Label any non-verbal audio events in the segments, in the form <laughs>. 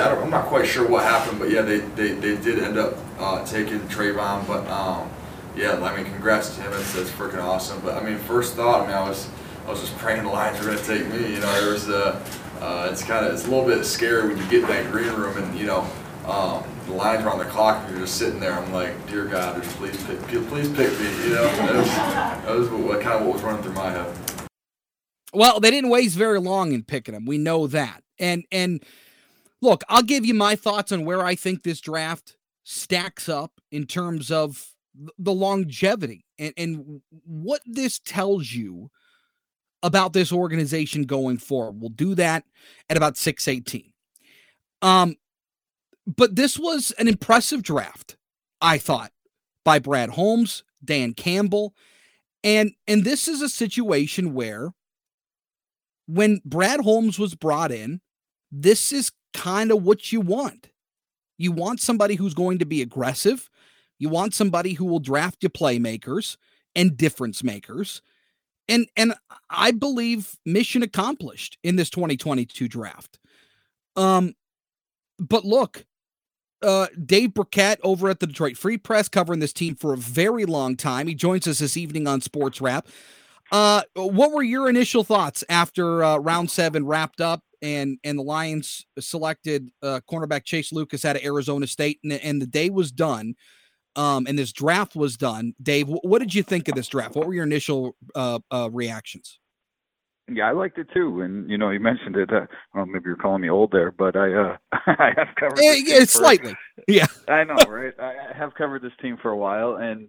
I am not quite sure what happened, but yeah, they, they, they did end up uh, taking Travon. But um, yeah, I mean, congrats to him. It's, it's freaking awesome. But I mean, first thought, I mean, I was I was just praying the Lions were to take me. You know, there was a, uh, it's kind of it's a little bit scary when you get in that green room and you know. Um, the lines are on the clock and you're just sitting there. I'm like, dear God, just please pick, please pick me. You know, that was, that was what, kind of what was running through my head. Well, they didn't waste very long in picking him. We know that. And and look, I'll give you my thoughts on where I think this draft stacks up in terms of the longevity and, and what this tells you about this organization going forward. We'll do that at about 618. Um, but this was an impressive draft, I thought, by Brad Holmes, Dan Campbell. And and this is a situation where when Brad Holmes was brought in, this is kind of what you want. You want somebody who's going to be aggressive. You want somebody who will draft you playmakers and difference makers. And and I believe mission accomplished in this 2022 draft. Um but look, uh, Dave Birkett over at the Detroit Free Press covering this team for a very long time. He joins us this evening on Sports Wrap. Uh, what were your initial thoughts after uh, round seven wrapped up and and the Lions selected uh, cornerback Chase Lucas out of Arizona State and, and the day was done um, and this draft was done? Dave, what did you think of this draft? What were your initial uh, uh, reactions? Yeah, I liked it too, and you know, you mentioned it. Uh, well, maybe you're calling me old there, but I uh, <laughs> I have covered. Yeah, yeah slightly. <laughs> Yeah, I know, <laughs> right? I have covered this team for a while, and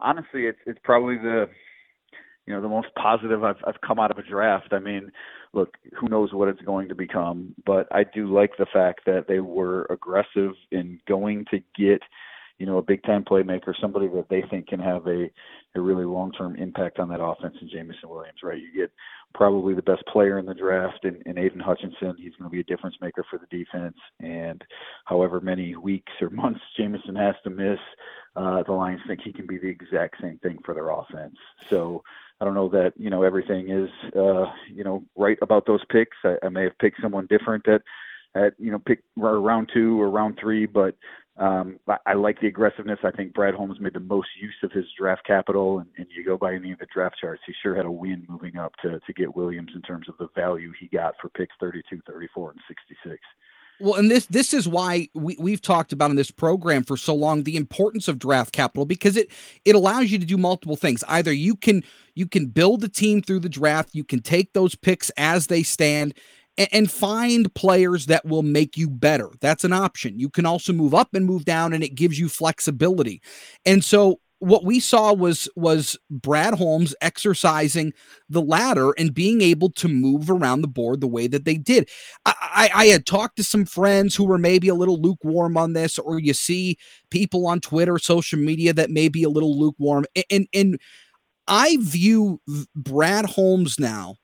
honestly, it's it's probably the you know the most positive I've I've come out of a draft. I mean, look, who knows what it's going to become, but I do like the fact that they were aggressive in going to get you know, a big time playmaker, somebody that they think can have a, a really long term impact on that offense in Jameson Williams, right? You get probably the best player in the draft in, in Aidan Hutchinson. He's going to be a difference maker for the defense. And however many weeks or <laughs> months Jameson has to miss, uh, the Lions think he can be the exact same thing for their offense. So I don't know that, you know, everything is, uh, you know, right about those picks. I, I may have picked someone different at, at, you know, pick round two or round three, but um, I, I like the aggressiveness. I think Brad Holmes made the most use of his draft capital, and, and you go by any of the draft charts, he sure had a win moving up to to get Williams in terms of the value he got for picks 32, 34, and 66. Well, and this this is why we, we've talked about in this program for so long the importance of draft capital because it it allows you to do multiple things. Either you can you can build a team through the draft, you can take those picks as they stand and, and find players that will make you better. That's an option. You can also move up and move down, and it gives you flexibility. And so what we saw was was Brad Holmes exercising the ladder and being able to move around the board the way that they did. I, I, I, had talked to some friends who were maybe a little lukewarm on this, or you see people on Twitter, social media that may be a little lukewarm. And and, and I view Brad Holmes now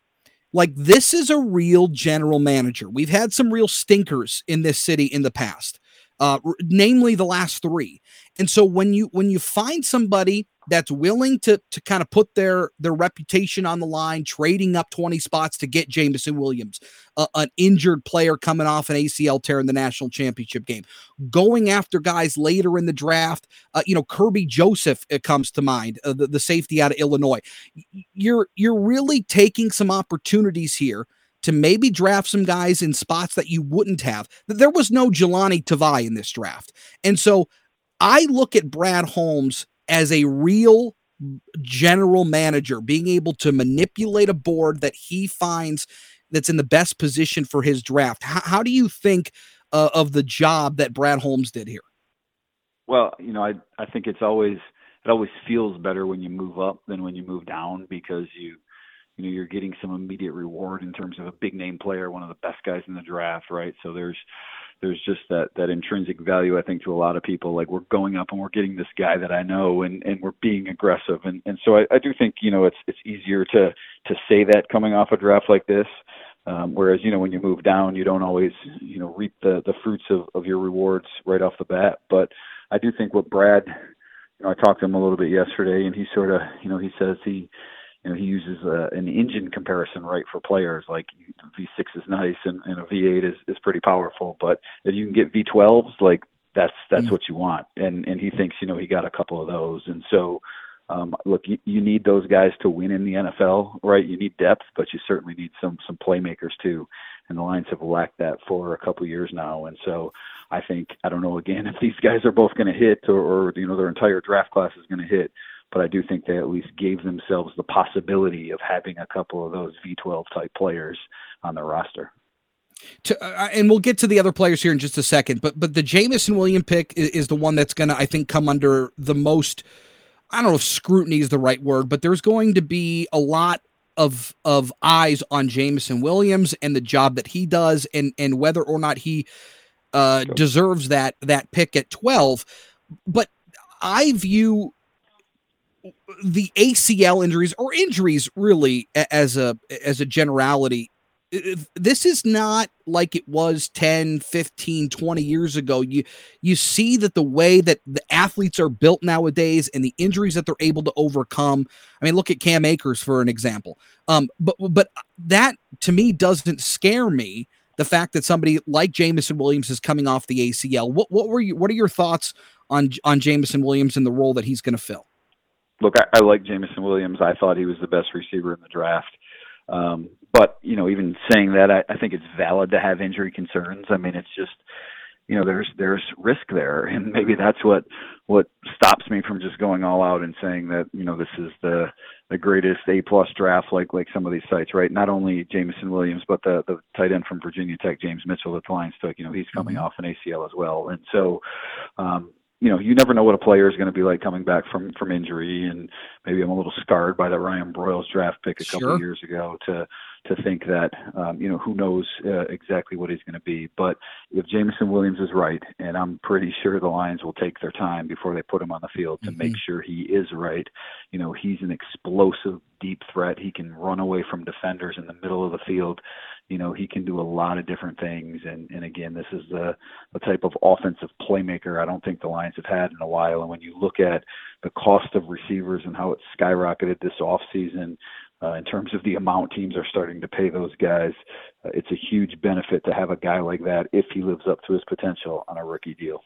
like this is a real general manager. We've had some real stinkers in this city in the past, uh, namely the last three. And so when you when you find somebody that's willing to to kind of put their their reputation on the line, trading up 20 spots to get Jameson Williams, uh, an injured player coming off an ACL tear in the national championship game, going after guys later in the draft. Uh, you know, Kerby Joseph it comes to mind, uh, the, the safety out of Illinois. You're you're really taking some opportunities here to maybe draft some guys in spots that you wouldn't have. There was no Jahlani Tavai in this draft. And so I look at Brad Holmes as a real general manager, being able to manipulate a board that he finds that's in the best position for his draft. How, how do you think uh, of the job that Brad Holmes did here? Well, you know, I I think it's always it always feels better when you move up than when you move down because you you know you're getting some immediate reward in terms of a big name player, one of the best guys in the draft, right? So there's there's just that that intrinsic value I think to a lot of people. Like we're going up and we're getting this guy that I know, and and we're being aggressive, and and so I, I do think you know it's it's easier to to say that coming off a draft like this. Um, whereas you know when you move down, you don't always you know reap the the fruits of of your rewards right off the bat. But I do think what Brad, you know, I talked to him a little bit yesterday, and he sort of you know he says he you know, he uses uh, an engine comparison, right, for players. Like V6 is nice and, and a V8 is, is pretty powerful, but if you can get V12s, like that's that's mm what you want. And and he thinks, you know, he got a couple of those, and so. Um, look, you, you need those guys to win in the NFL, right? You need depth, but you certainly need some some playmakers too. And the Lions have lacked that for a couple of years now. And so I think I don't know again <laughs> if these guys are both going to hit or, or you know their entire draft class is going to hit but I do think they at least gave themselves the possibility of having a couple of those V12 type players on their roster. To, uh, and we'll get to the other players here in just a second, but but the Jameson William pick is, is the one that's going to I think come under the most. I don't know if scrutiny is the right word, but there's going to be a lot of of eyes on Jameson Williams and the job that he does, and and whether or not he uh, deserves that that pick at 12. But I view the ACL injuries or injuries really as a as a generality this is not like it was 10 15 20 years ago. You you see that the way that the athletes are built nowadays and the injuries that they're able to overcome. I mean look at Cam Akers for an example. Um but but that to me doesn't scare me the fact that somebody like Jameson Williams is coming off the ACL what what were you what are your thoughts on on Jameson Williams and the role that he's going to fill look, I, I like Jameson Williams. I thought he was the best receiver in the draft. Um, but you know, even saying that, I, I think it's valid to have injury concerns. I mean, it's just you know, there's there's risk there, <laughs> and maybe that's what what stops me from just going all out and saying that you know this is the the greatest A plus draft like like some of these sites, right? Not only Jameson Williams, but the the tight end from Virginia Tech, James Mitchell, that the Lions took. You know, he's coming mm-hmm. off an ACL as well, and so um, you know, you never know what a player is going to be like coming back from from injury, and maybe I'm a little scarred by the Ryan Broyles draft pick a couple sure. of years ago to to think that um, you know who knows uh, exactly what he's going to be. But if Jameson Williams is right, and I'm pretty sure the Lions will take their time before they put him on the field to mm-hmm. make sure he is right. You know, he's an explosive deep threat. He can run away from defenders in the middle of the field you know he can do a lot of different things and and again this is the the type of offensive playmaker I don't think the Lions have had in a while and when you look at the cost of receivers and how it's skyrocketed this offseason uh, in terms of the amount teams are starting to pay those guys uh, it's a huge benefit to have a guy like that if he lives up to his potential on a rookie deal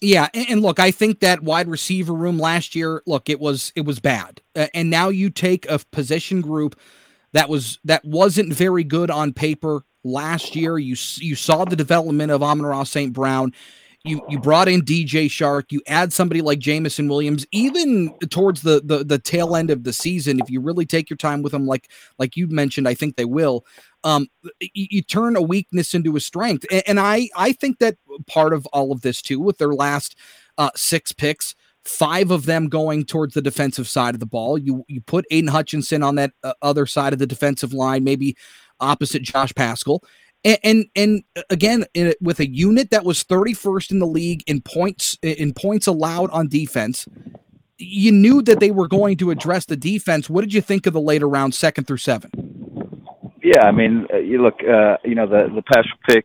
yeah, and, look, I think that wide receiver room last year, look, it was it was bad, uh, and now you take a position group that was that wasn't very good on paper last year. You you saw the development of Amon-Ra St. Brown. You you brought in DJ Chark, You add somebody like Jameson Williams. Even towards the, the the tail end of the season, if you really take your time with them, like like you mentioned, I think they will. Um, you, you turn a weakness into a strength, and, and I I think that part of all of this too, with their last uh, six picks, five of them going towards the defensive side of the ball. You you put Aidan Hutchinson on that uh, other side of the defensive line, maybe opposite Josh Paschal. And and, and uh, again, in, with a unit that was 31st in the league in points in points allowed on defense, you knew that they were going to address the defense. What did you think of the later round, second through seven? Yeah, I mean, uh, you look, uh, you know, the the Paschal pick.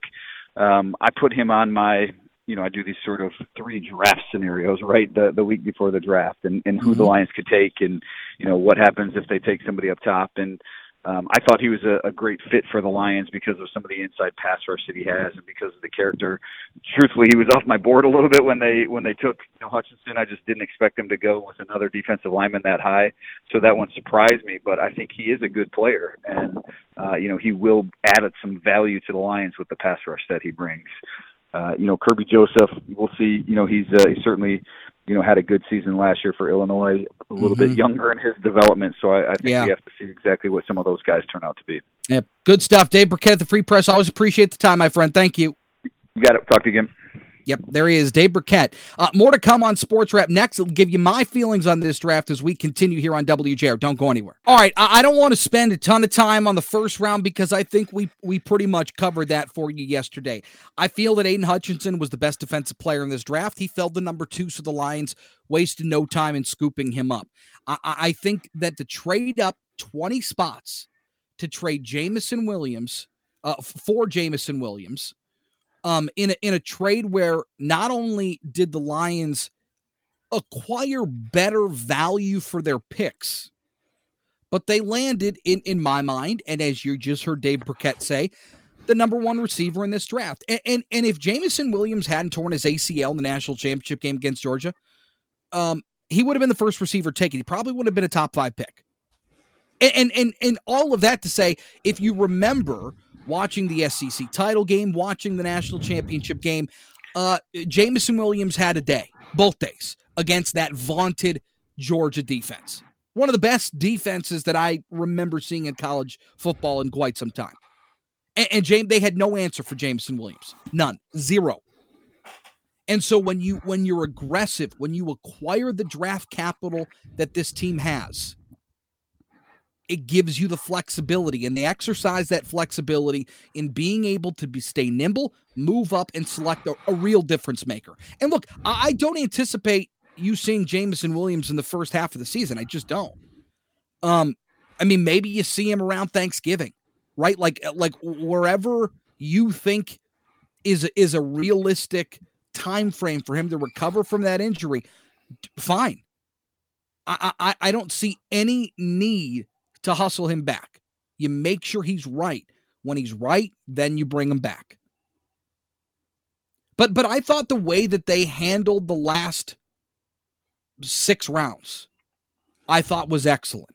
Um, I put him on my you know, I do these sort of three draft scenarios, right? The the week before the draft, and and who mm-hmm. the Lions could take, and you know what happens if they take somebody up top. And um, I thought he was a, a great fit for the Lions because of some of the inside pass rush that he has, and because of the character. Truthfully, he was off my board a little bit when they when they took you know, Hutchinson. I just didn't expect him to go with another defensive lineman that high, so that one surprised me. But I think he is a good player, and uh, you know he will add some value to the Lions with the pass rush that he brings. Uh, you know, Kerby Joseph, we'll see. You know, he's uh, he certainly, you know, had a good season last year for Illinois. A little mm-hmm. bit younger in his development, so I, I think yeah. we have to see exactly what some of those guys turn out to be. Yeah, good stuff, Dave Birkett, the Free Press. Always appreciate the time, my friend. Thank you. You got it. Talk to you again. Yep, there he is, Dave Birkett. Uh, more to come on Sports Wrap next. I'll give you my feelings on this draft as we continue here on WJR. Don't go anywhere. All right, I, I don't want to spend a ton of time on the first round because I think we we pretty much covered that for you yesterday. I feel that Aidan Hutchinson was the best defensive player in this draft. He fell to number two, so the Lions wasted no time in scooping him up. I, I think that the trade up 20 spots to trade Jameson Williams uh, for Jameson Williams um, in a, in a trade where not only did the Lions acquire better value for their picks, but they landed in in my mind, and as you just heard Dave Birkett say, the number one receiver in this draft. And and, and if Jameson Williams hadn't torn his ACL in the national championship game against Georgia, um, he would have been the first receiver taken. He probably would have been a top five pick. And, and and and all of that to say, if you remember watching the SEC title game, watching the national championship game, uh, Jameson Williams had a day, both days, against that vaunted Georgia defense. One of the best defenses that I remember seeing in college football in quite some time. And, and James, they had no answer for Jameson Williams. None. Zero. And so when you when you're aggressive, when you acquire the draft capital that this team has, it gives you the flexibility and they exercise that flexibility in being able to be stay nimble, move up and select a, a real difference maker. And look, I, I, don't anticipate you seeing Jameson Williams in the first half of the season. I just don't. Um, I mean, maybe you see him around Thanksgiving, right? Like like wherever you think is is a realistic time frame for him to recover from that injury, fine. I, I, I don't see any need to hustle him back. You make sure he's right. When he's right, then you bring him back. But but I thought the way that they handled the last six rounds, I thought was excellent.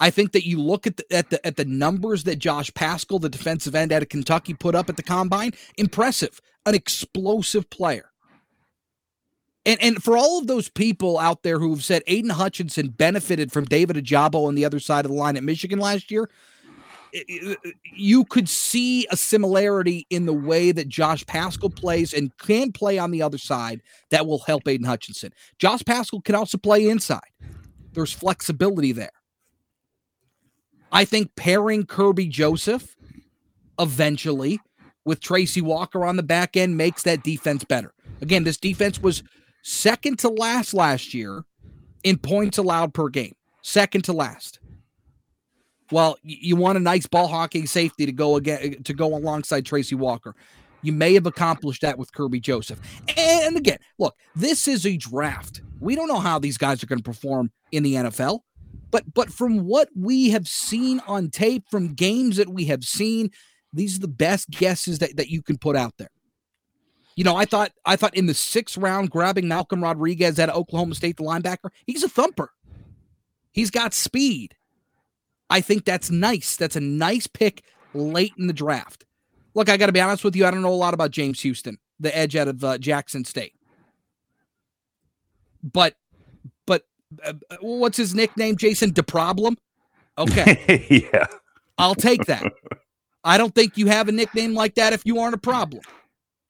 I think that you look at the at the at the numbers that Josh Paschal, the defensive end out of Kentucky, put up at the combine. Impressive, an explosive player. And and for all of those people out there who've said Aidan Hutchinson benefited from David Ojabo on the other side of the line at Michigan last year, you could see a similarity in the way that Josh Paschal plays and can play on the other side that will help Aidan Hutchinson. Josh Paschal can also play inside. There's flexibility there. I think pairing Kerby Joseph eventually with Tracy Walker on the back end makes that defense better. Again, this defense was second to last last year in points allowed per game. Second to last. Well, you want a nice ball hawking safety to go again to go alongside Tracy Walker. You may have accomplished that with Kerby Joseph. And again, look, this is a draft. We don't know how these guys are going to perform in the NFL, but but from what we have seen on tape, from games that we have seen, these are the best guesses that, that you can put out there. You know, I thought I thought in the sixth round, grabbing Malcolm Rodriguez at Oklahoma State, the linebacker, he's a thumper. He's got speed. I think that's nice. That's a nice pick late in the draft. Look, I got to be honest with you. I don't know a lot about James Houston, the edge out of uh, Jackson State. But, but uh, uh what's his nickname? Jason DeProblem. Okay. <laughs> yeah. I'll take that. I don't think you have a nickname like that if you aren't a problem.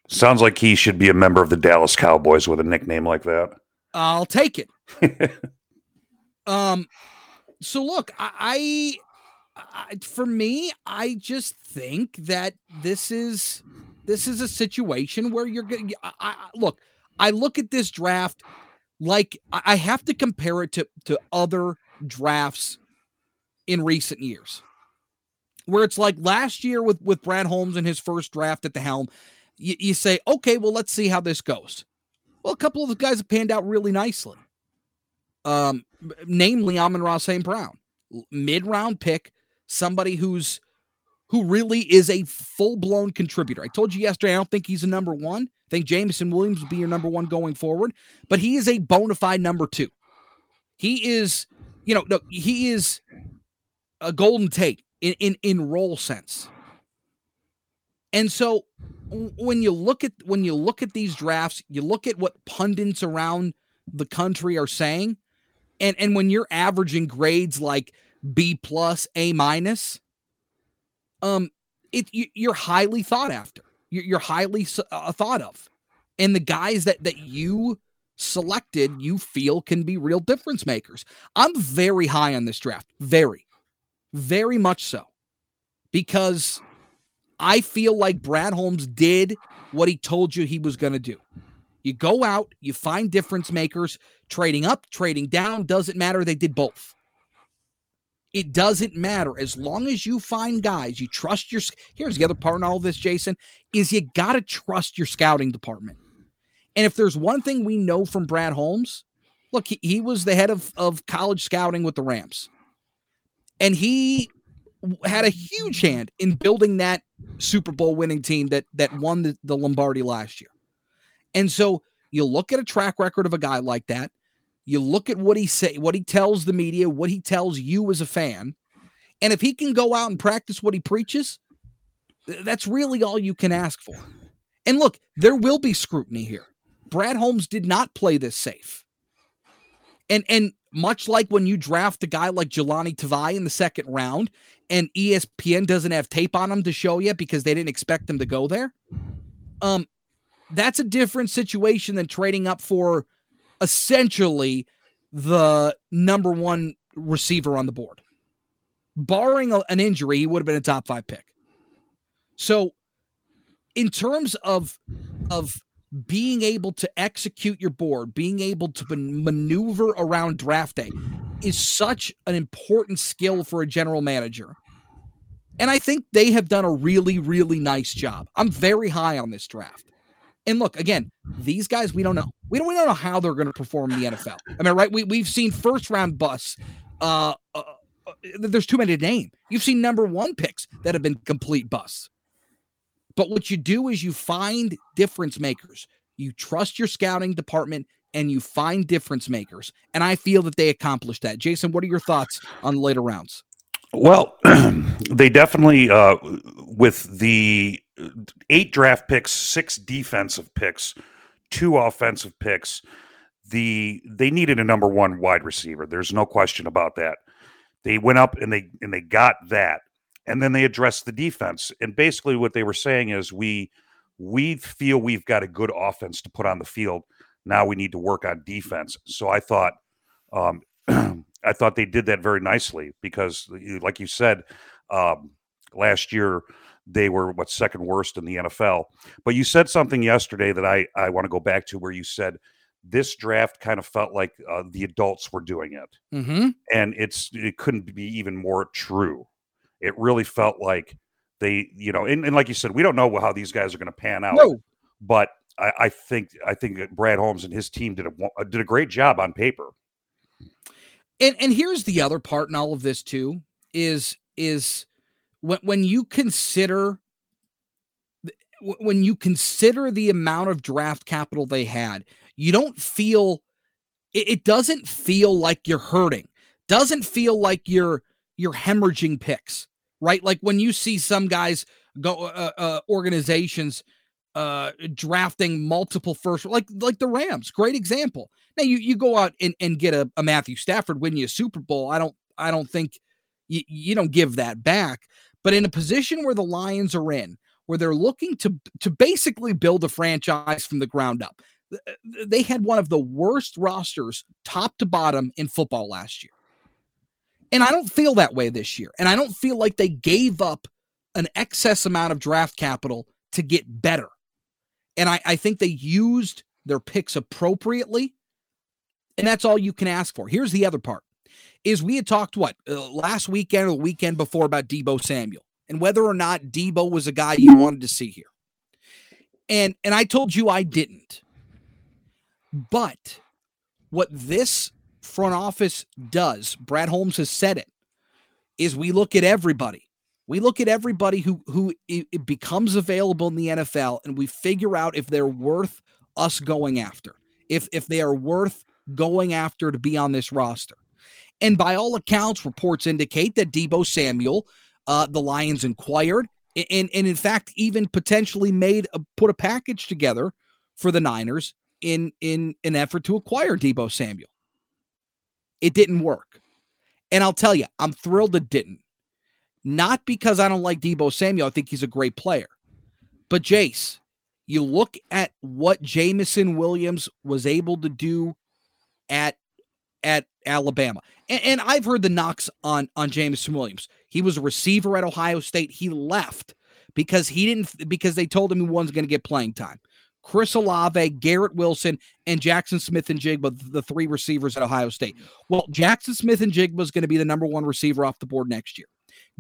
Sounds like he should be a member of the Dallas Cowboys with a nickname like that. I'll take it. <laughs> um, so look, I, I, for me, I just think that this is this is a situation where you're going. I, look, I look at this draft like I have to compare it to to other drafts in recent years, where it's like last year with with Brad Holmes in his first draft at the helm you, you say, okay, well, let's see how this goes. Well, a couple of the guys have panned out really nicely. Um, namely Amon-Ra St. Brown, mid round pick, somebody who's who really is a full blown contributor. I told you yesterday, I don't think he's a number one. I think Jameson Williams will be your number one going forward, but he is a bona fide number two. He is, you know, no, he is a Golden Tate in in, in role sense. And so when you look at when you look at these drafts, you look at what pundits around the country are saying, and and when you're averaging grades like B plus, A minus, um, it you're highly thought after. You're highly uh, thought of, and the guys that that you selected, you feel can be real difference makers. I'm very high on this draft, very, very much so, because I feel like Brad Holmes did what he told you he was going to do. You go out, you find difference makers, trading up, trading down, doesn't matter. They did both. It doesn't matter as long as you find guys, you trust your. Here's the other part in all this, Jason, is you got to trust your scouting department. And if there's one thing we know from Brad Holmes, look, he, he was the head of, of college scouting with the Rams. And he had a huge hand in building that Super Bowl winning team that that won the, the Lombardi last year. And so you look at a track record of a guy like that, you look at what he say, what he tells the media, what he tells you as a fan, and if he can go out and practice what he preaches, that's really all you can ask for. And look, there will be scrutiny here. Brad Holmes did not play this safe. And and much like when you draft a guy like Jahlani Tavai in the second round and ESPN doesn't have tape on him to show yet because they didn't expect him to go there. Um, that's a different situation than trading up for essentially the number one receiver on the board. Barring a, an injury, he would have been a top five pick. So, in terms of of being able to execute your board, being able to maneuver around draft day is such an important skill for a general manager. And I think they have done a really, really nice job. I'm very high on this draft. And look, again, these guys, we don't know. We don't, we don't know how they're going to perform in the NFL. I mean, right? We, we've seen first round busts. Uh, uh, uh, there's too many to name. You've seen number one picks that have been complete busts. But what you do is you find difference makers. You trust your scouting department and you find difference makers. And I feel that they accomplished that. Jason, what are your thoughts on the later rounds? Well, <clears throat> they definitely, uh, with the eight draft picks, six defensive picks, two offensive picks, the they needed a number one wide receiver. There's no question about that. They went up and they and they got that and then they addressed the defense. And basically, what they were saying is we we feel we've got a good offense to put on the field. Now we need to work on defense. So I thought, um, <clears throat> I thought they did that very nicely because, like you said, um, last year they were what second worst in the NFL. But you said something yesterday that I I want to go back to where you said this draft kind of felt like uh, the adults were doing it, mm-hmm. and it's it couldn't be even more true. It really felt like they, you know, and, and like you said, we don't know how these guys are going to pan out. No. But I, I, think I think Brad Holmes and his team did a did a great job on paper. And and here's the other part in all of this too is is when when you consider when you consider the amount of draft capital they had, you don't feel it, it doesn't feel like you're hurting. Doesn't feel like you're you're hemorrhaging picks right? Like when you see some guys go uh, uh, organizations uh drafting multiple first like like the Rams, great example. Now you you go out and, and get a, a Matthew Stafford win you a Super Bowl. I don't I don't think you, you don't give that back. But in a position where the Lions are in, where they're looking to to basically build a franchise from the ground up, they had one of the worst rosters, top to bottom, in football last year. And I don't feel that way this year. And I don't feel like they gave up an excess amount of draft capital to get better. And I, I think they used their picks appropriately. And that's all you can ask for. Here's the other part is we had talked what uh, last weekend or the weekend before about Deebo Samuel and whether or not Deebo was a guy you wanted to see here. And and I told you I didn't. But what this front office does, Brad Holmes has said it, is we look at everybody. We look at everybody who who it becomes available in the NFL and we figure out if they're worth us going after. If if they are worth going after to be on this roster. And by all accounts, reports indicate that Deebo Samuel, uh, the Lions inquired and, and in fact even potentially made a, put a package together for the Niners in in an effort to acquire Deebo Samuel. It didn't work. And I'll tell you, I'm thrilled it didn't. Not because I don't like Deebo Samuel. I think he's a great player. But Jace, you look at what Jameson Williams was able to do at at Alabama. And, and, I've heard the knocks on on Jameson Williams. He was a receiver at Ohio State. He left because he didn't because they told him he wasn't going to get playing time. Chris Olave, Garrett Wilson, and Jackson Smith-Njigba, the three receivers at Ohio State. Well, Jackson Smith-Njigba is going to be the number one receiver off the board next year.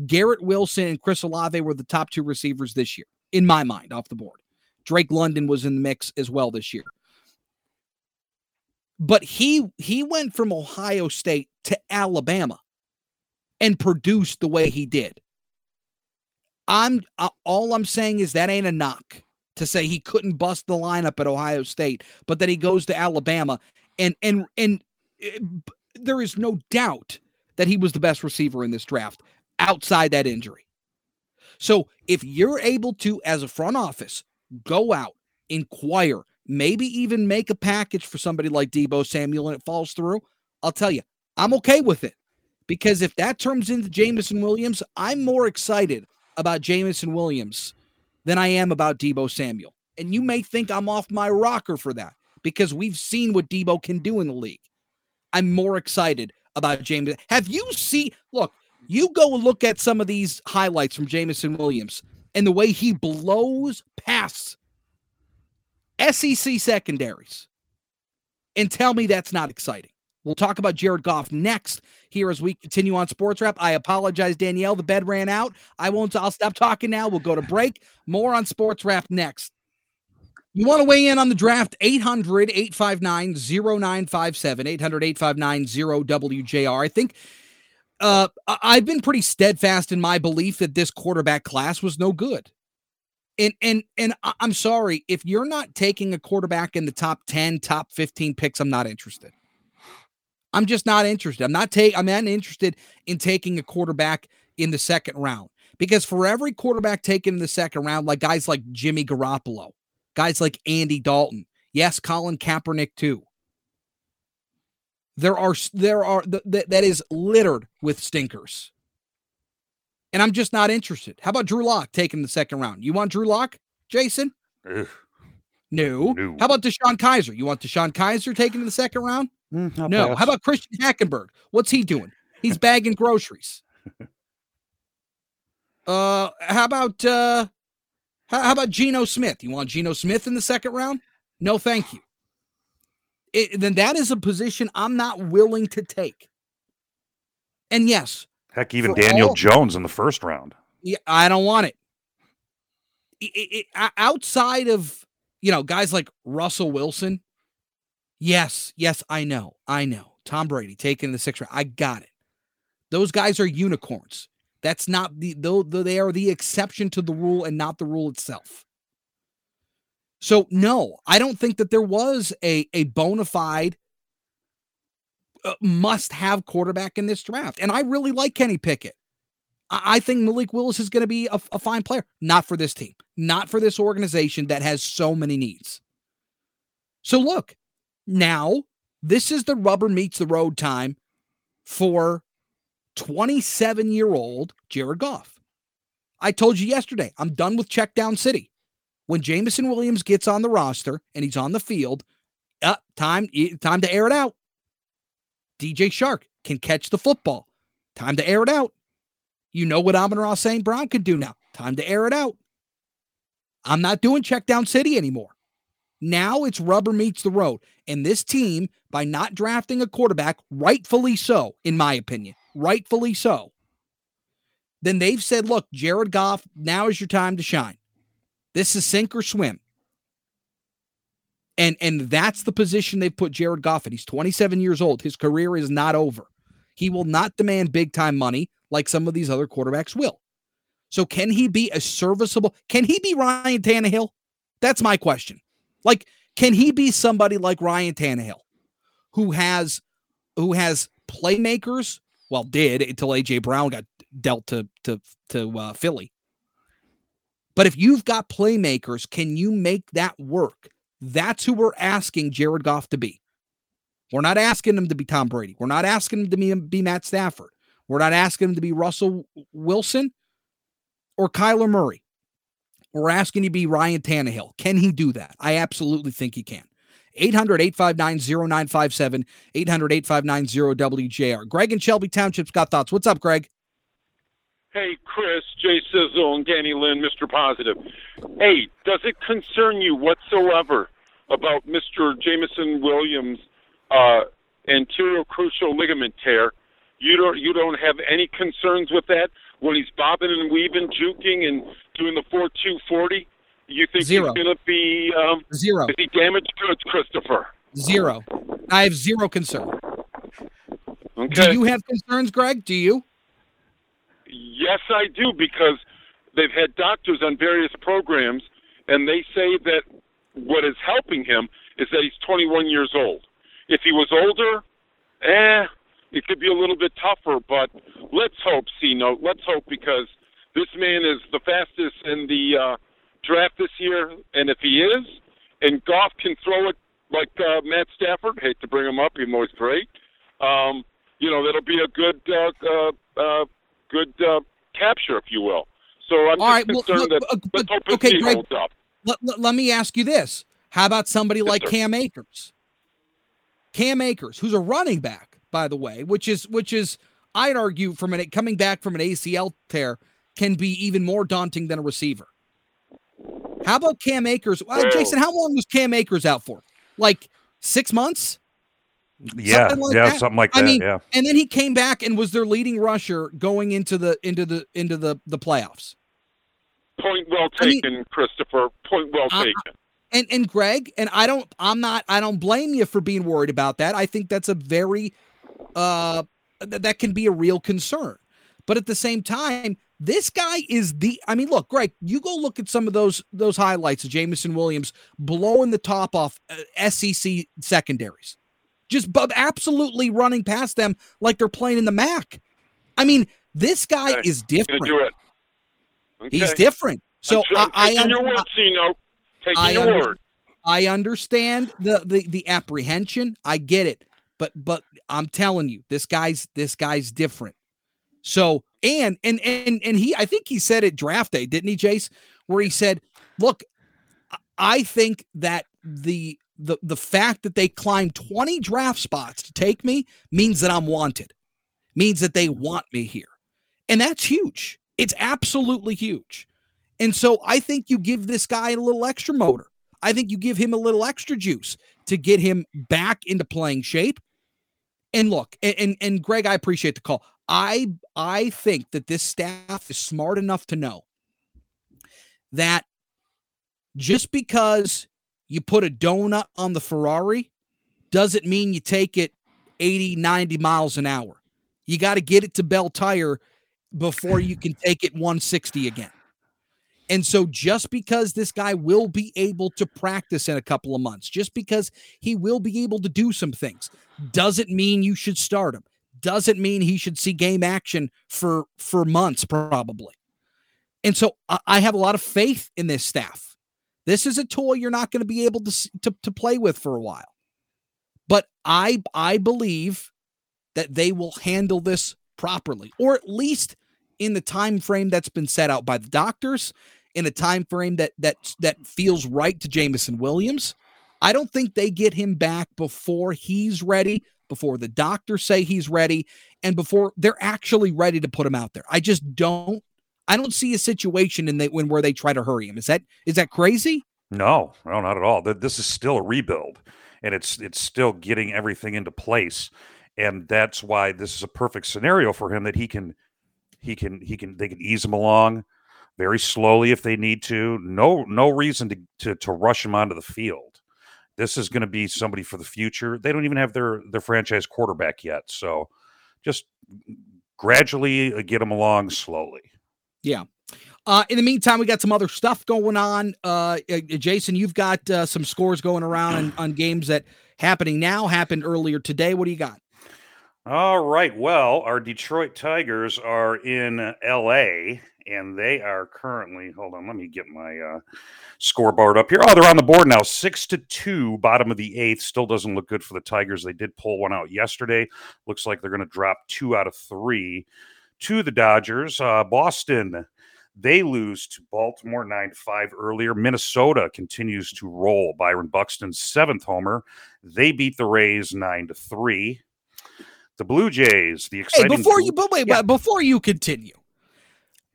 Garrett Wilson and Chris Olave were the top two receivers this year, in my mind, off the board. Drake London was in the mix as well this year. But he he went from Ohio State to Alabama. and produced the way he did. I'm uh, all I'm saying is that ain't a knock to say he couldn't bust the lineup at Ohio State, but that he goes to Alabama and and and uh, there is no doubt that he was the best receiver in this draft outside that injury. So if you're able to, as a front office, go out, inquire, maybe even make a package for somebody like Deebo Samuel and it falls through, I'll tell you, I'm okay with it. Because if that turns into Jameson Williams, I'm more excited about Jameson Williams than I am about Deebo Samuel. And you may think I'm off my rocker for that because we've seen what Deebo can do in the league. I'm more excited about James. Have you seen? Look, you go look at some of these highlights from Jameson Williams and the way he blows past SEC secondaries and tell me that's not exciting. We'll talk about Jared Goff next here as we continue on Sports Wrap. I apologize, Danielle. The bed ran out. I won't, I'll stop talking now. We'll go to break. More on Sports Wrap next. You want to weigh in on the draft? 800 859 0957. 800 859 0WJR. I think uh, I've been pretty steadfast in my belief that this quarterback class was no good. And and and I'm sorry if you're not taking a quarterback in the top 10, top 15 picks, I'm not interested. I'm just not interested. I'm not take I'm not interested in taking a quarterback in the second round because for every quarterback taken in the second round, like guys like Jimmy Garoppolo, guys like Andy Dalton, yes, Colin Kaepernick too. There are there are th- that is littered with stinkers. And I'm just not interested. How about Drew Lock taking the second round? You want Drew Lock, Jason? Ugh. No. No. How about DeShone Kizer? You want DeShone Kizer taken in the second round? Mm, No. pass. How about Christian Hackenberg? What's he doing? He's bagging groceries. Uh, how about uh, how, how about Geno Smith? You want Geno Smith in the second round? No, thank you. It, then that is a position I'm not willing to take. And yes, Heck, even Daniel all- Jones in the first round. yeah, I don't want it. It- it- it- outside of you know guys like Russell Wilson. Yes, yes, I know, I know. Tom Brady taking the sixth round. I got it. Those guys are unicorns. That's not the though they are the exception to the rule and not the rule itself. So no, I don't think that there was a a bona fide uh, must have quarterback in this draft. And I really like Kenny Pickett. I I think Malik Willis is going to be a, a fine player. Not for this team, not for this organization that has so many needs. So look, now this is the rubber meets the road time for 27 year old Jared Goff. I told you yesterday, I'm done with check down city. When Jameson Williams gets on the roster and he's on the field, uh, time time to air it out. DJ Chark can catch the football. Time to air it out. You know what Amon-Ra St. Brown could do now. Time to air it out. I'm not doing check down city anymore. Now it's rubber meets the road. And this team, by not drafting a quarterback, rightfully so, in my opinion, rightfully so, then they've said, look, Jared Goff, now is your time to shine. This is sink or swim. And and that's the position they've put Jared Goff in. He's 27 years old. His career is not over. He will not demand big time money like some of these other quarterbacks will. So can he be a serviceable? Can he be Ryan Tannehill? That's my question. Like, can he be somebody like Ryan Tannehill, who has who has playmakers? Well, did until AJ Brown got dealt to to to uh, Philly. But if you've got playmakers, can you make that work? That's who we're asking Jared Goff to be. We're not asking him to be Tom Brady. We're not asking him to be, be Matt Stafford. We're not asking him to be Russell Wilson or Kyler Murray. We're asking you to be Ryan Tannehill. Can he do that? I absolutely think he can. 800 859 0957, 800 859 WJR. Greg in Shelby Township's got thoughts. What's up, Greg? Hey, Chris, Jay Sizzle, and Danny Lynn, Mr. Positive. Hey, does it concern you whatsoever about Mr. Jameson Williams' uh, anterior crucial ligament tear? You don't you don't have any concerns with that when he's bobbing and weaving, juking, and doing the four two forty. You think Zero. he's going to be? Um, Zero. is he damaged goods, Christopher? Zero. I have zero concern. Okay. Do you have concerns, Greg? Do you? Yes, I do because they've had doctors on various programs, and they say that what is helping him is that he's 21 years old. If he was older, eh, it could be a little bit tougher. But let's hope, C note. Let's hope because this man is the fastest in the uh, draft this year, and if he is, and Goff can throw it like uh, Matt Stafford, hate to bring him up, even though he's great. Um, you know, that'll be a good, uh, uh, uh, good uh, capture, if you will. So I'm All just right, well, concerned look, that uh, let's hope okay, Greg, holds up. Let, let, let me ask you this. How about somebody Yes, like sir. Cam Akers? Cam Akers, who's a running back, by the way, which is which is I'd argue from an coming back from an ACL tear can be even more daunting than a receiver. How about Cam Akers? Well- Jason, how long was Cam Akers out for? Like six months? Yeah, Something like yeah, that. something like I that. mean, yeah. And then he came back and was their leading rusher going into the into the into the the playoffs. Point well I mean- taken, Christopher. Point well taken. and and Greg and I don't I'm not I don't blame you for being worried about that. I think that's a very uh th- that can be a real concern. But at the same time, this guy is the I mean, look, Greg, you go look at some of those those highlights of Jameson Williams blowing the top off uh, SEC secondaries. Just bu- absolutely running past them like they're playing in the MAC. I mean, this guy Okay. is different. Okay. He's different. So I'm, I, I, your word, C-note. Taking I your word. I understand the, the the apprehension. I get it. But but I'm telling you, this guy's this guy's different. So and and and and he I think he said it draft day, didn't he, Jace? Where he said, look, I- think that the the the fact that they climbed 20 draft spots to take me means that I'm wanted. Means that they want me here. And that's huge. It's absolutely huge. And so I think you give this guy a little extra motor. I think you give him a little extra juice to get him back into playing shape. And look, and, and Greg, I appreciate the call. I I think that this staff is smart enough to know that just because you put a donut on the Ferrari doesn't mean you take it 80, 90 miles an hour. You got to get it to Bell Tire before you can take it 160 again. And so, just because this guy will be able to practice in a couple of months, just because he will be able to do some things, doesn't mean you should start him. Doesn't mean he should see game action for for months, probably. And so, I, have a lot of faith in this staff. This is a toy you're not going to be able to, to to play with for a while, but I I believe that they will handle this properly, or at least in the time frame that's been set out by the doctors in a time frame that that that feels right to Jameson Williams. I don't think they get him back before he's ready, before the doctors say he's ready, and before they're actually ready to put him out there. I just don't. I don't see a situation in that when where they try to hurry him. Is that is that crazy? No, no, not at all. This is still a rebuild, and it's it's still getting everything into place, and that's why this is a perfect scenario for him that he can, he can, he can. They can ease him along very slowly if they need to. No, no reason to to, to rush him onto the field. This is going to be somebody for the future. They don't even have their their franchise quarterback yet, so just gradually uh, get him along slowly. Yeah. Uh, in the meantime, we got some other stuff going on. Uh, uh, Jason, you've got uh, some scores going around on, on games that happening now, happened earlier today. What do you got? All right. Well, our Detroit Tigers are in LA and they are currently, hold on, let me get my uh, scoreboard up here. Oh, they're on the board now. Six to two, bottom of the eighth. Still doesn't look good for the Tigers. They did pull one out yesterday. Looks like they're going to drop two out of three to the Dodgers. Uh, Boston, they lose to Baltimore 9 to 5 earlier. Minnesota continues to roll. Byron Buxton's seventh homer. They beat the Rays 9 to 3. The Blue Jays, the Hey, before you, but wait, Yeah. before you continue,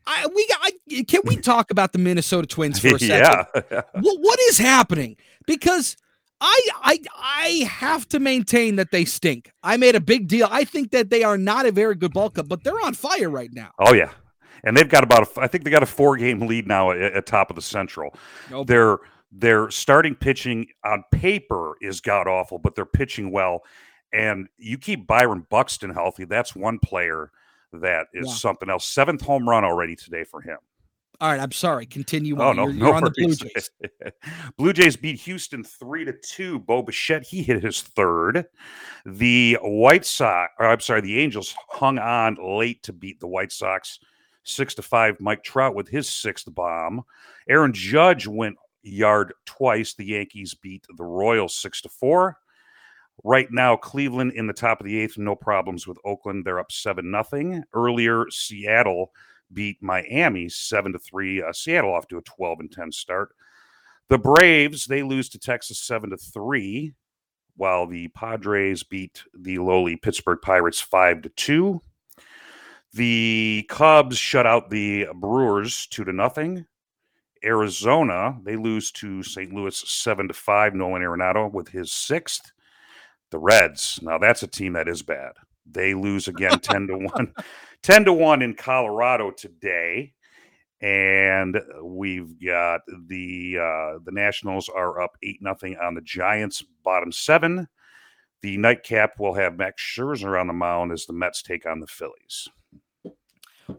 I we got. I, can we <laughs> talk about the Minnesota Twins for a second? <laughs> yeah. what what is happening? Because I I I have to maintain that they stink. I made a big deal. I think that they are not a very good ball club, but they're on fire right now. Oh yeah, and they've got about a, I think they got a four game lead now at, at top of the Central. Oh, Their their starting pitching on paper is god awful, but they're pitching well. And you keep Byron Buxton healthy. That's one player that is Wow. something else. Seventh home run already today for him. All right, I'm sorry. Continue Oh on. no, you're, no you're on the Blue. <laughs> Jays. Blue Jays beat Houston three to two. Bo Bichette he hit his third. The White Sox, or I'm sorry, the Angels hung on late to beat the White Sox six to five. Mike Trout with his sixth bomb. Aaron Judge went yard twice. The Yankees beat the Royals six to four. Right now, Cleveland in the top of the eighth, no problems with Oakland. They're up seven nothing. Earlier, Seattle beat Miami seven to three. Uh, Seattle off to a twelve and ten start. The Braves they lose to Texas seven to three, while the Padres beat the lowly Pittsburgh Pirates five to two. The Cubs shut out the Brewers two to nothing. Arizona they lose to St. Louis seven to five. Nolan Arenado with his sixth. The Reds now that's a team that is bad. They lose again ten to one. <laughs> 10 to 1 in Colorado today. And we've got the uh, the Nationals are up 8 nothing on the Giants, bottom seven. The nightcap will have Max Scherzer on the mound as the Mets take on the Phillies.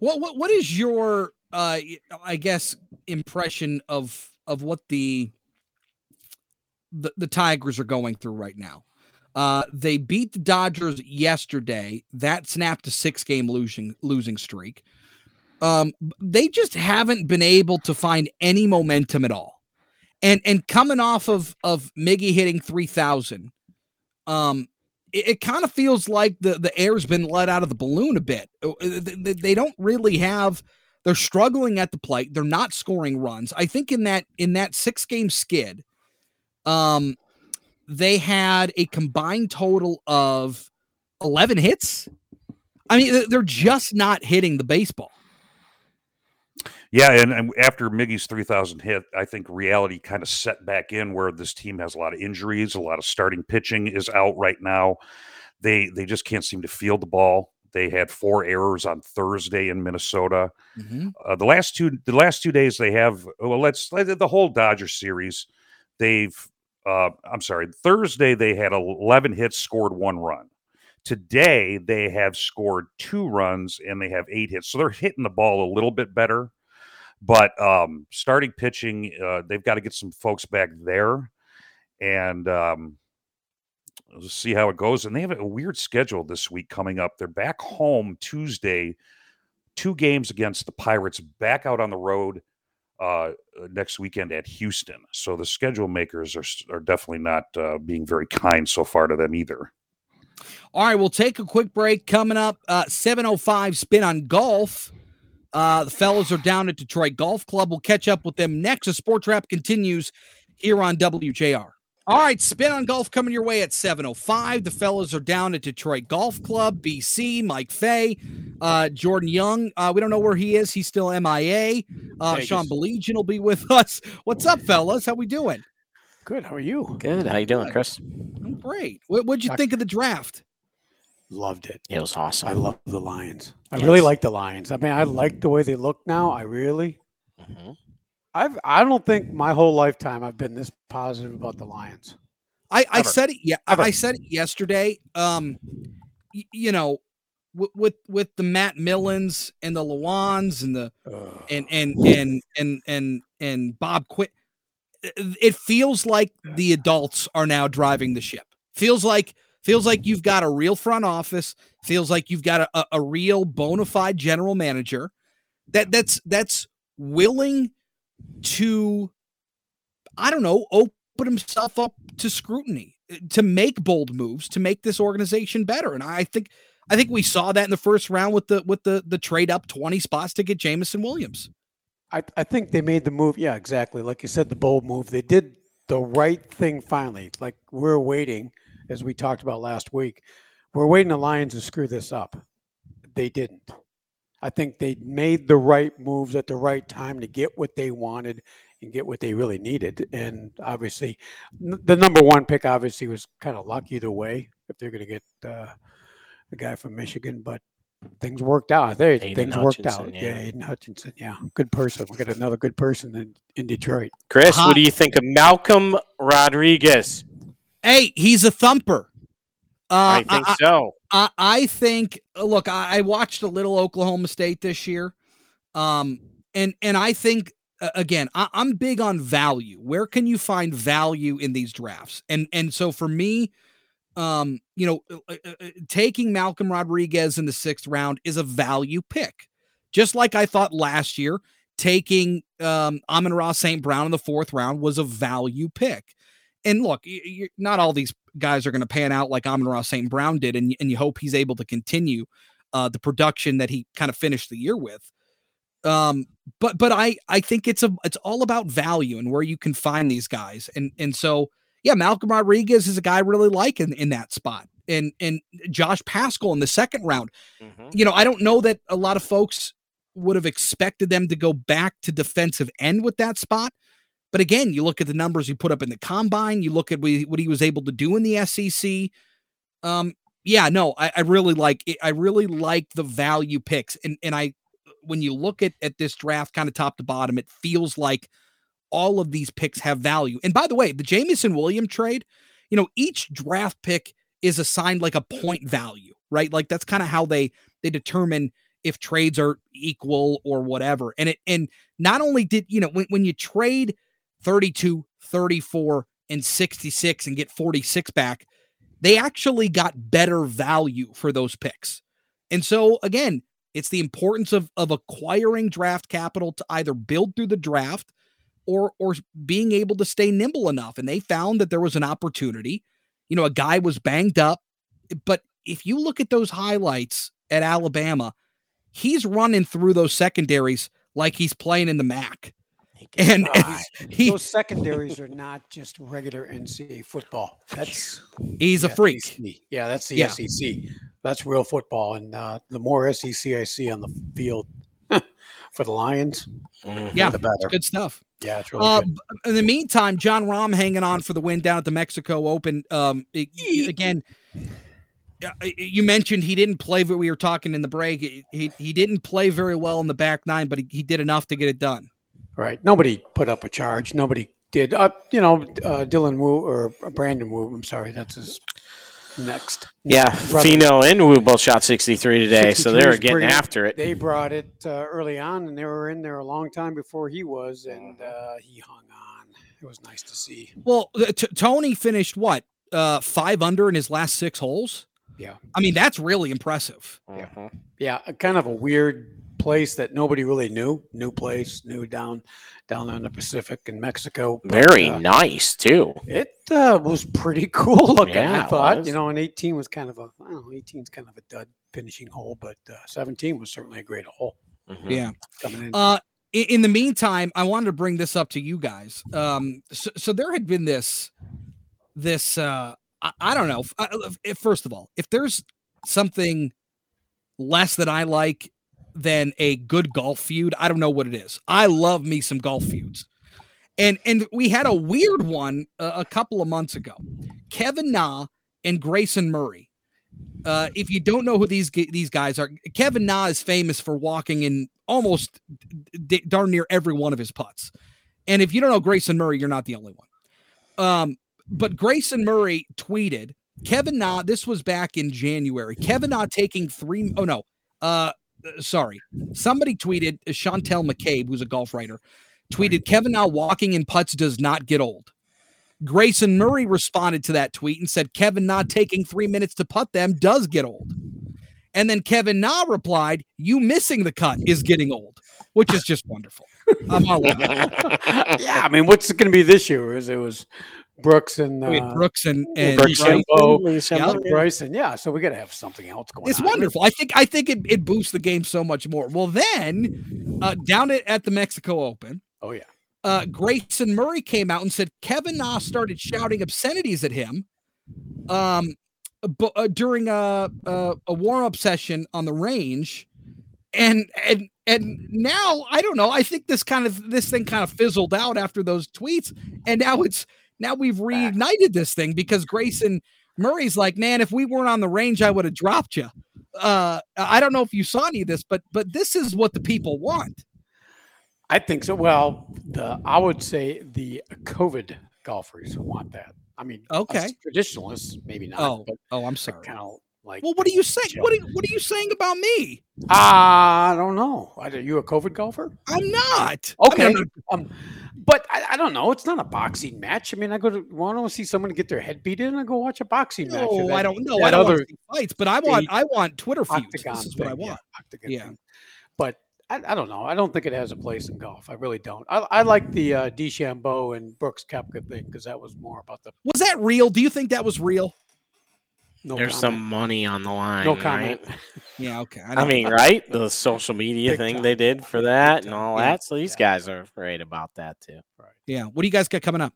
What what what is your uh I guess impression of of what the the, the Tigers are going through right now? Uh they beat the Dodgers yesterday. That snapped a six game losing losing streak. Um they just haven't been able to find any momentum at all. And and coming off of of Miggy hitting 3000 um it, it kind of feels like the the air's been let out of the balloon a bit. Uh, They, they- they don't really have. They're struggling at the plate. They're not scoring runs. I think in that in that six game skid, um, they had a combined total of eleven hits. I mean, they're just not hitting the baseball. Yeah, and, and after Miggy's 3,000 hit, I think reality kind of set back in where this team has a lot of injuries, a lot of starting pitching is out right now. They they just can't seem to field the ball. They had four errors on Thursday in Minnesota. Uh, the last two the last two days they have well let's the whole Dodger series they've uh, I'm sorry Thursday they had 11 hits scored one run. Today they have scored two runs and they have eight hits. So they're hitting the ball a little bit better. But um, starting pitching, uh, they've got to get some folks back there, and um, we'll see how it goes. And they have a weird schedule this week coming up. They're back home Tuesday, two games against the Pirates, back out on the road uh, next weekend at Houston. So the schedule makers are are definitely not uh, being very kind so far to them either. All right, we'll take a quick break. Coming up, uh, 705 spin on golf. Uh, the fellas are down at Detroit Golf Club. We'll catch up with them next. The sports wrap continues here on WJR. All right, spin on golf coming your way at 705. The fellas are down at Detroit Golf Club, BC, Mike Fay, uh, Jordan Young. Uh, we don't know where he is. He's still MIA. Uh, Sean Baligian will be with <laughs> us. What's up, fellas? How we doing? Good. How are you? Good. How you doing, Good. Chris? I'm great. What, what'd you Doc- think of the draft? Loved it. It was awesome. I love the Lions. I really like the Lions. I mean, I like the way they look now. I really. Mhm. I've. I don't think my whole lifetime I've been this positive about the Lions. I, I Ever. said it. Yeah, I- Ever. I said it yesterday. Um, y- you know, with, with with the Matt Millens and the Lawans and the and and and and and and Bob Quinn. It feels like the adults are now driving the ship. Feels like feels like you've got a real front office. Feels like you've got a, a, a real bona fide general manager that that's that's willing to I don't know open himself up to scrutiny to make bold moves to make this organization better. And I think I think we saw that in the first round with the with the the trade up 20 spots to get Jameson Williams. I, I think they made the move. Yeah, exactly. Like you said, the bold move. They did the right thing finally. Like we're waiting, as we talked about last week, we're waiting the Lions to screw this up. They didn't. I think they made the right moves at the right time to get what they wanted and get what they really needed. And obviously, n- the number one pick obviously was kind of luck either way if they're going to get uh, the guy from Michigan, but things worked out. There, Aidan things worked out. Yeah. yeah. Aidan Hutchinson. Yeah, good person. We got another good person in, in Detroit. Chris, Hot. what do you think of Malcolm Rodriguez? Hey, he's a thumper. Uh, I think so. I, I think uh, look, I, I watched a little Oklahoma State this year. Um and and I think uh, again, I, I'm big on value. Where can you find value in these drafts? And and so for me, um, you know, uh, uh, uh, taking Malcolm Rodriguez in the sixth round is a value pick. Just like I thought last year, taking um, Amon-Ra St. Brown in the fourth round was a value pick. And look, not all these guys are going to pan out like Amon-Ra St. Brown did, and, and you hope he's able to continue uh, the production that he kind of finished the year with. Um, but but I I think it's a it's all about value and where you can find these guys, and and so yeah, Malcolm Rodriguez is a guy I really like in, in that spot. And and Josh Paschal in the second round. Mm-hmm. You know, I don't know that a lot of folks would have expected them to go back to defensive end with that spot. But again, you look at the numbers he put up in the combine, you look at what he was able to do in the SEC. Um, yeah, no, I, I really like it. I really like the value picks. And and I when you look at at this draft kind of top to bottom, it feels like all of these picks have value. And by the way, the Jameson William trade, you know, each draft pick is assigned like a point value, right? Like that's kind of how they they determine if trades are equal or whatever. And it and not only did, you know, when, when you trade 32, 34 and 66 and get 46 back, they actually got better value for those picks. And so again, it's the importance of of acquiring draft capital to either build through the draft or or being able to stay nimble enough. And they found that there was an opportunity. You know, a guy was banged up, but if you look at those highlights at Alabama, he's running through those secondaries like he's playing in the MAC. <laughs> And, and he, those secondaries are not just regular NCAA football. <laughs> That's he's a freak. SEC. Yeah, that's the yeah. SEC. That's real football. And uh, the more SEC I see on the field <laughs> for the Lions, mm-hmm. yeah, the better. good stuff. Yeah, it's really uh, good. In the meantime, Jon Rahm hanging on for the win down at the Mexico Open. Um, it, again, you mentioned he didn't play. We were talking in the break. He he didn't play very well in the back nine, but he, he did enough to get it done. Right. Nobody put up a charge. Nobody did. Uh, you know, uh, Dylan Wu or Brandon Wu. I'm sorry, that's his next. Yeah, Finau and Wu both shot 63 today, 63 so they were getting after it. They brought it uh, early on, and they were in there a long time before he was, and uh, he hung on. It was nice to see. Well, t- Tony finished what uh, five under in his last six holes. Yeah, I mean that's really impressive. Yeah, uh-huh. yeah, kind of a weird place that nobody really knew. New place, new down down on the Pacific in Mexico. But, Very uh, nice too. It uh, was pretty <laughs> cool looking. Yeah, I thought, you know, and 18 was kind of a, I don't know, 18 is kind of a dud finishing hole, but uh, 17 was certainly a great hole. Mm-hmm. Yeah, coming in. Uh, in the meantime, I wanted to bring this up to you guys. Um, so, so there had been this, this, uh, I, I don't know. If, first of all, if there's something less that I like than a good golf feud. I don't know what it is. I love me some golf feuds. And and we had a weird one uh, a couple of months ago. Kevin Na and Grayson Murray. Uh, if you don't know who these these guys are, Kevin Na is famous for walking in almost d- darn near every one of his putts. And if you don't know Grayson Murray, you're not the only one. Um, but Grayson Murray tweeted Kevin Na. This was back in January. Kevin Na taking three. Oh no, uh, uh, sorry, somebody tweeted uh, Chantel McCabe, who's a golf writer, tweeted Kevin Na walking in putts does not get old. Grayson Murray responded to that tweet and said Kevin Na taking three minutes to putt them does get old. And then Kevin Na replied, "You missing the cut is getting old," which is just wonderful. I'm all <laughs> yeah, I mean, what's it going to be this year? Is it was Brooks and uh, Brooks and and Brooks yeah. Bryson. Yeah, so we got to have something else going. On. It's on. wonderful. I think I think it, it boosts the game so much more. Well, then uh, down at, at the Mexico Open. Oh yeah. Uh, Grayson Murray came out and said Kevin Na started shouting obscenities at him, um, but uh, during a a, a warm up session on the range, and and and now I don't know. I think this kind of this thing kind of fizzled out after those tweets, and now it's now we've reignited this thing because Grayson Murray's like, man, if we weren't on the range, I would have dropped you. Uh, I don't know if you saw any of this, but but this is what the people want. I think so. Well, the I would say the COVID golfers want that. I mean, okay, traditionalists maybe not. Oh, oh, I'm sorry. Kind of Like, Well, what are you saying? What are, what are you saying about me? I don't know. Are you a COVID golfer? I'm not. I Okay. mean, I'm not- Um, but I, I don't know. It's not a boxing match. I mean, I go to want to see someone get their head beat in. I go watch a boxing match. no, that- I don't know. I don't other fights, but I want I want Twitter feuds. octagon This is what I thing, yeah, want. octagon Yeah. But I, I don't know. I don't think it has a place in golf. I really don't. I, I like the uh, DeChambeau and Brooks Koepka thing because that was more about the Was that real? Do you think that was real? No There's comment. some money on the line. no right? comment. <laughs> Yeah. Okay. I don't- mean, right? The social media Big thing time. they did for that and all Yeah. that. So these Yeah. guys are afraid about that too. yeah. What do you guys got coming up?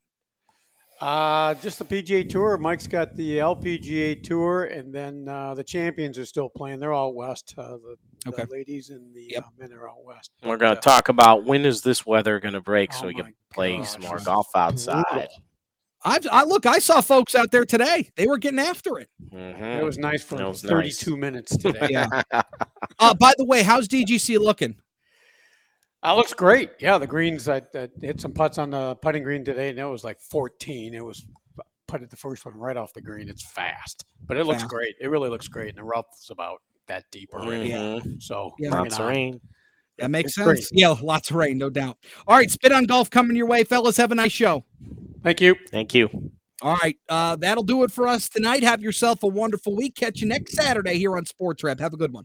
Uh, just the PGA Tour. Mike's got the LPGA Tour, and then uh, the champions are still playing. They're all west. Uh, the, the ladies and the Yep. uh, men are all west. We're going to talk about when is this weather going to break so Oh we can play gosh, some more golf outside. brutal. I've I look. I saw folks out there today. They were getting after it. Mhm. It was nice for was 32 minutes today. Yeah. <laughs> Uh, by the way, how's DGC looking? That looks great. Yeah, the greens. I, I hit some putts on the putting green today, and it was like 14. It was putted the first one right off the green. It's fast, but it looks Fast. great. It really looks great, and the rough is about that deep already. Mhm. So Yeah. bring Lots of rain. That makes It's sense. great. Yeah, lots of rain, no doubt. All right, spin on golf coming your way, fellas. Have a nice show. Thank you. Thank you. All right, uh, that'll do it for us tonight. Have yourself a wonderful week. Catch you next Saturday here on Sports Wrap. Have a good one.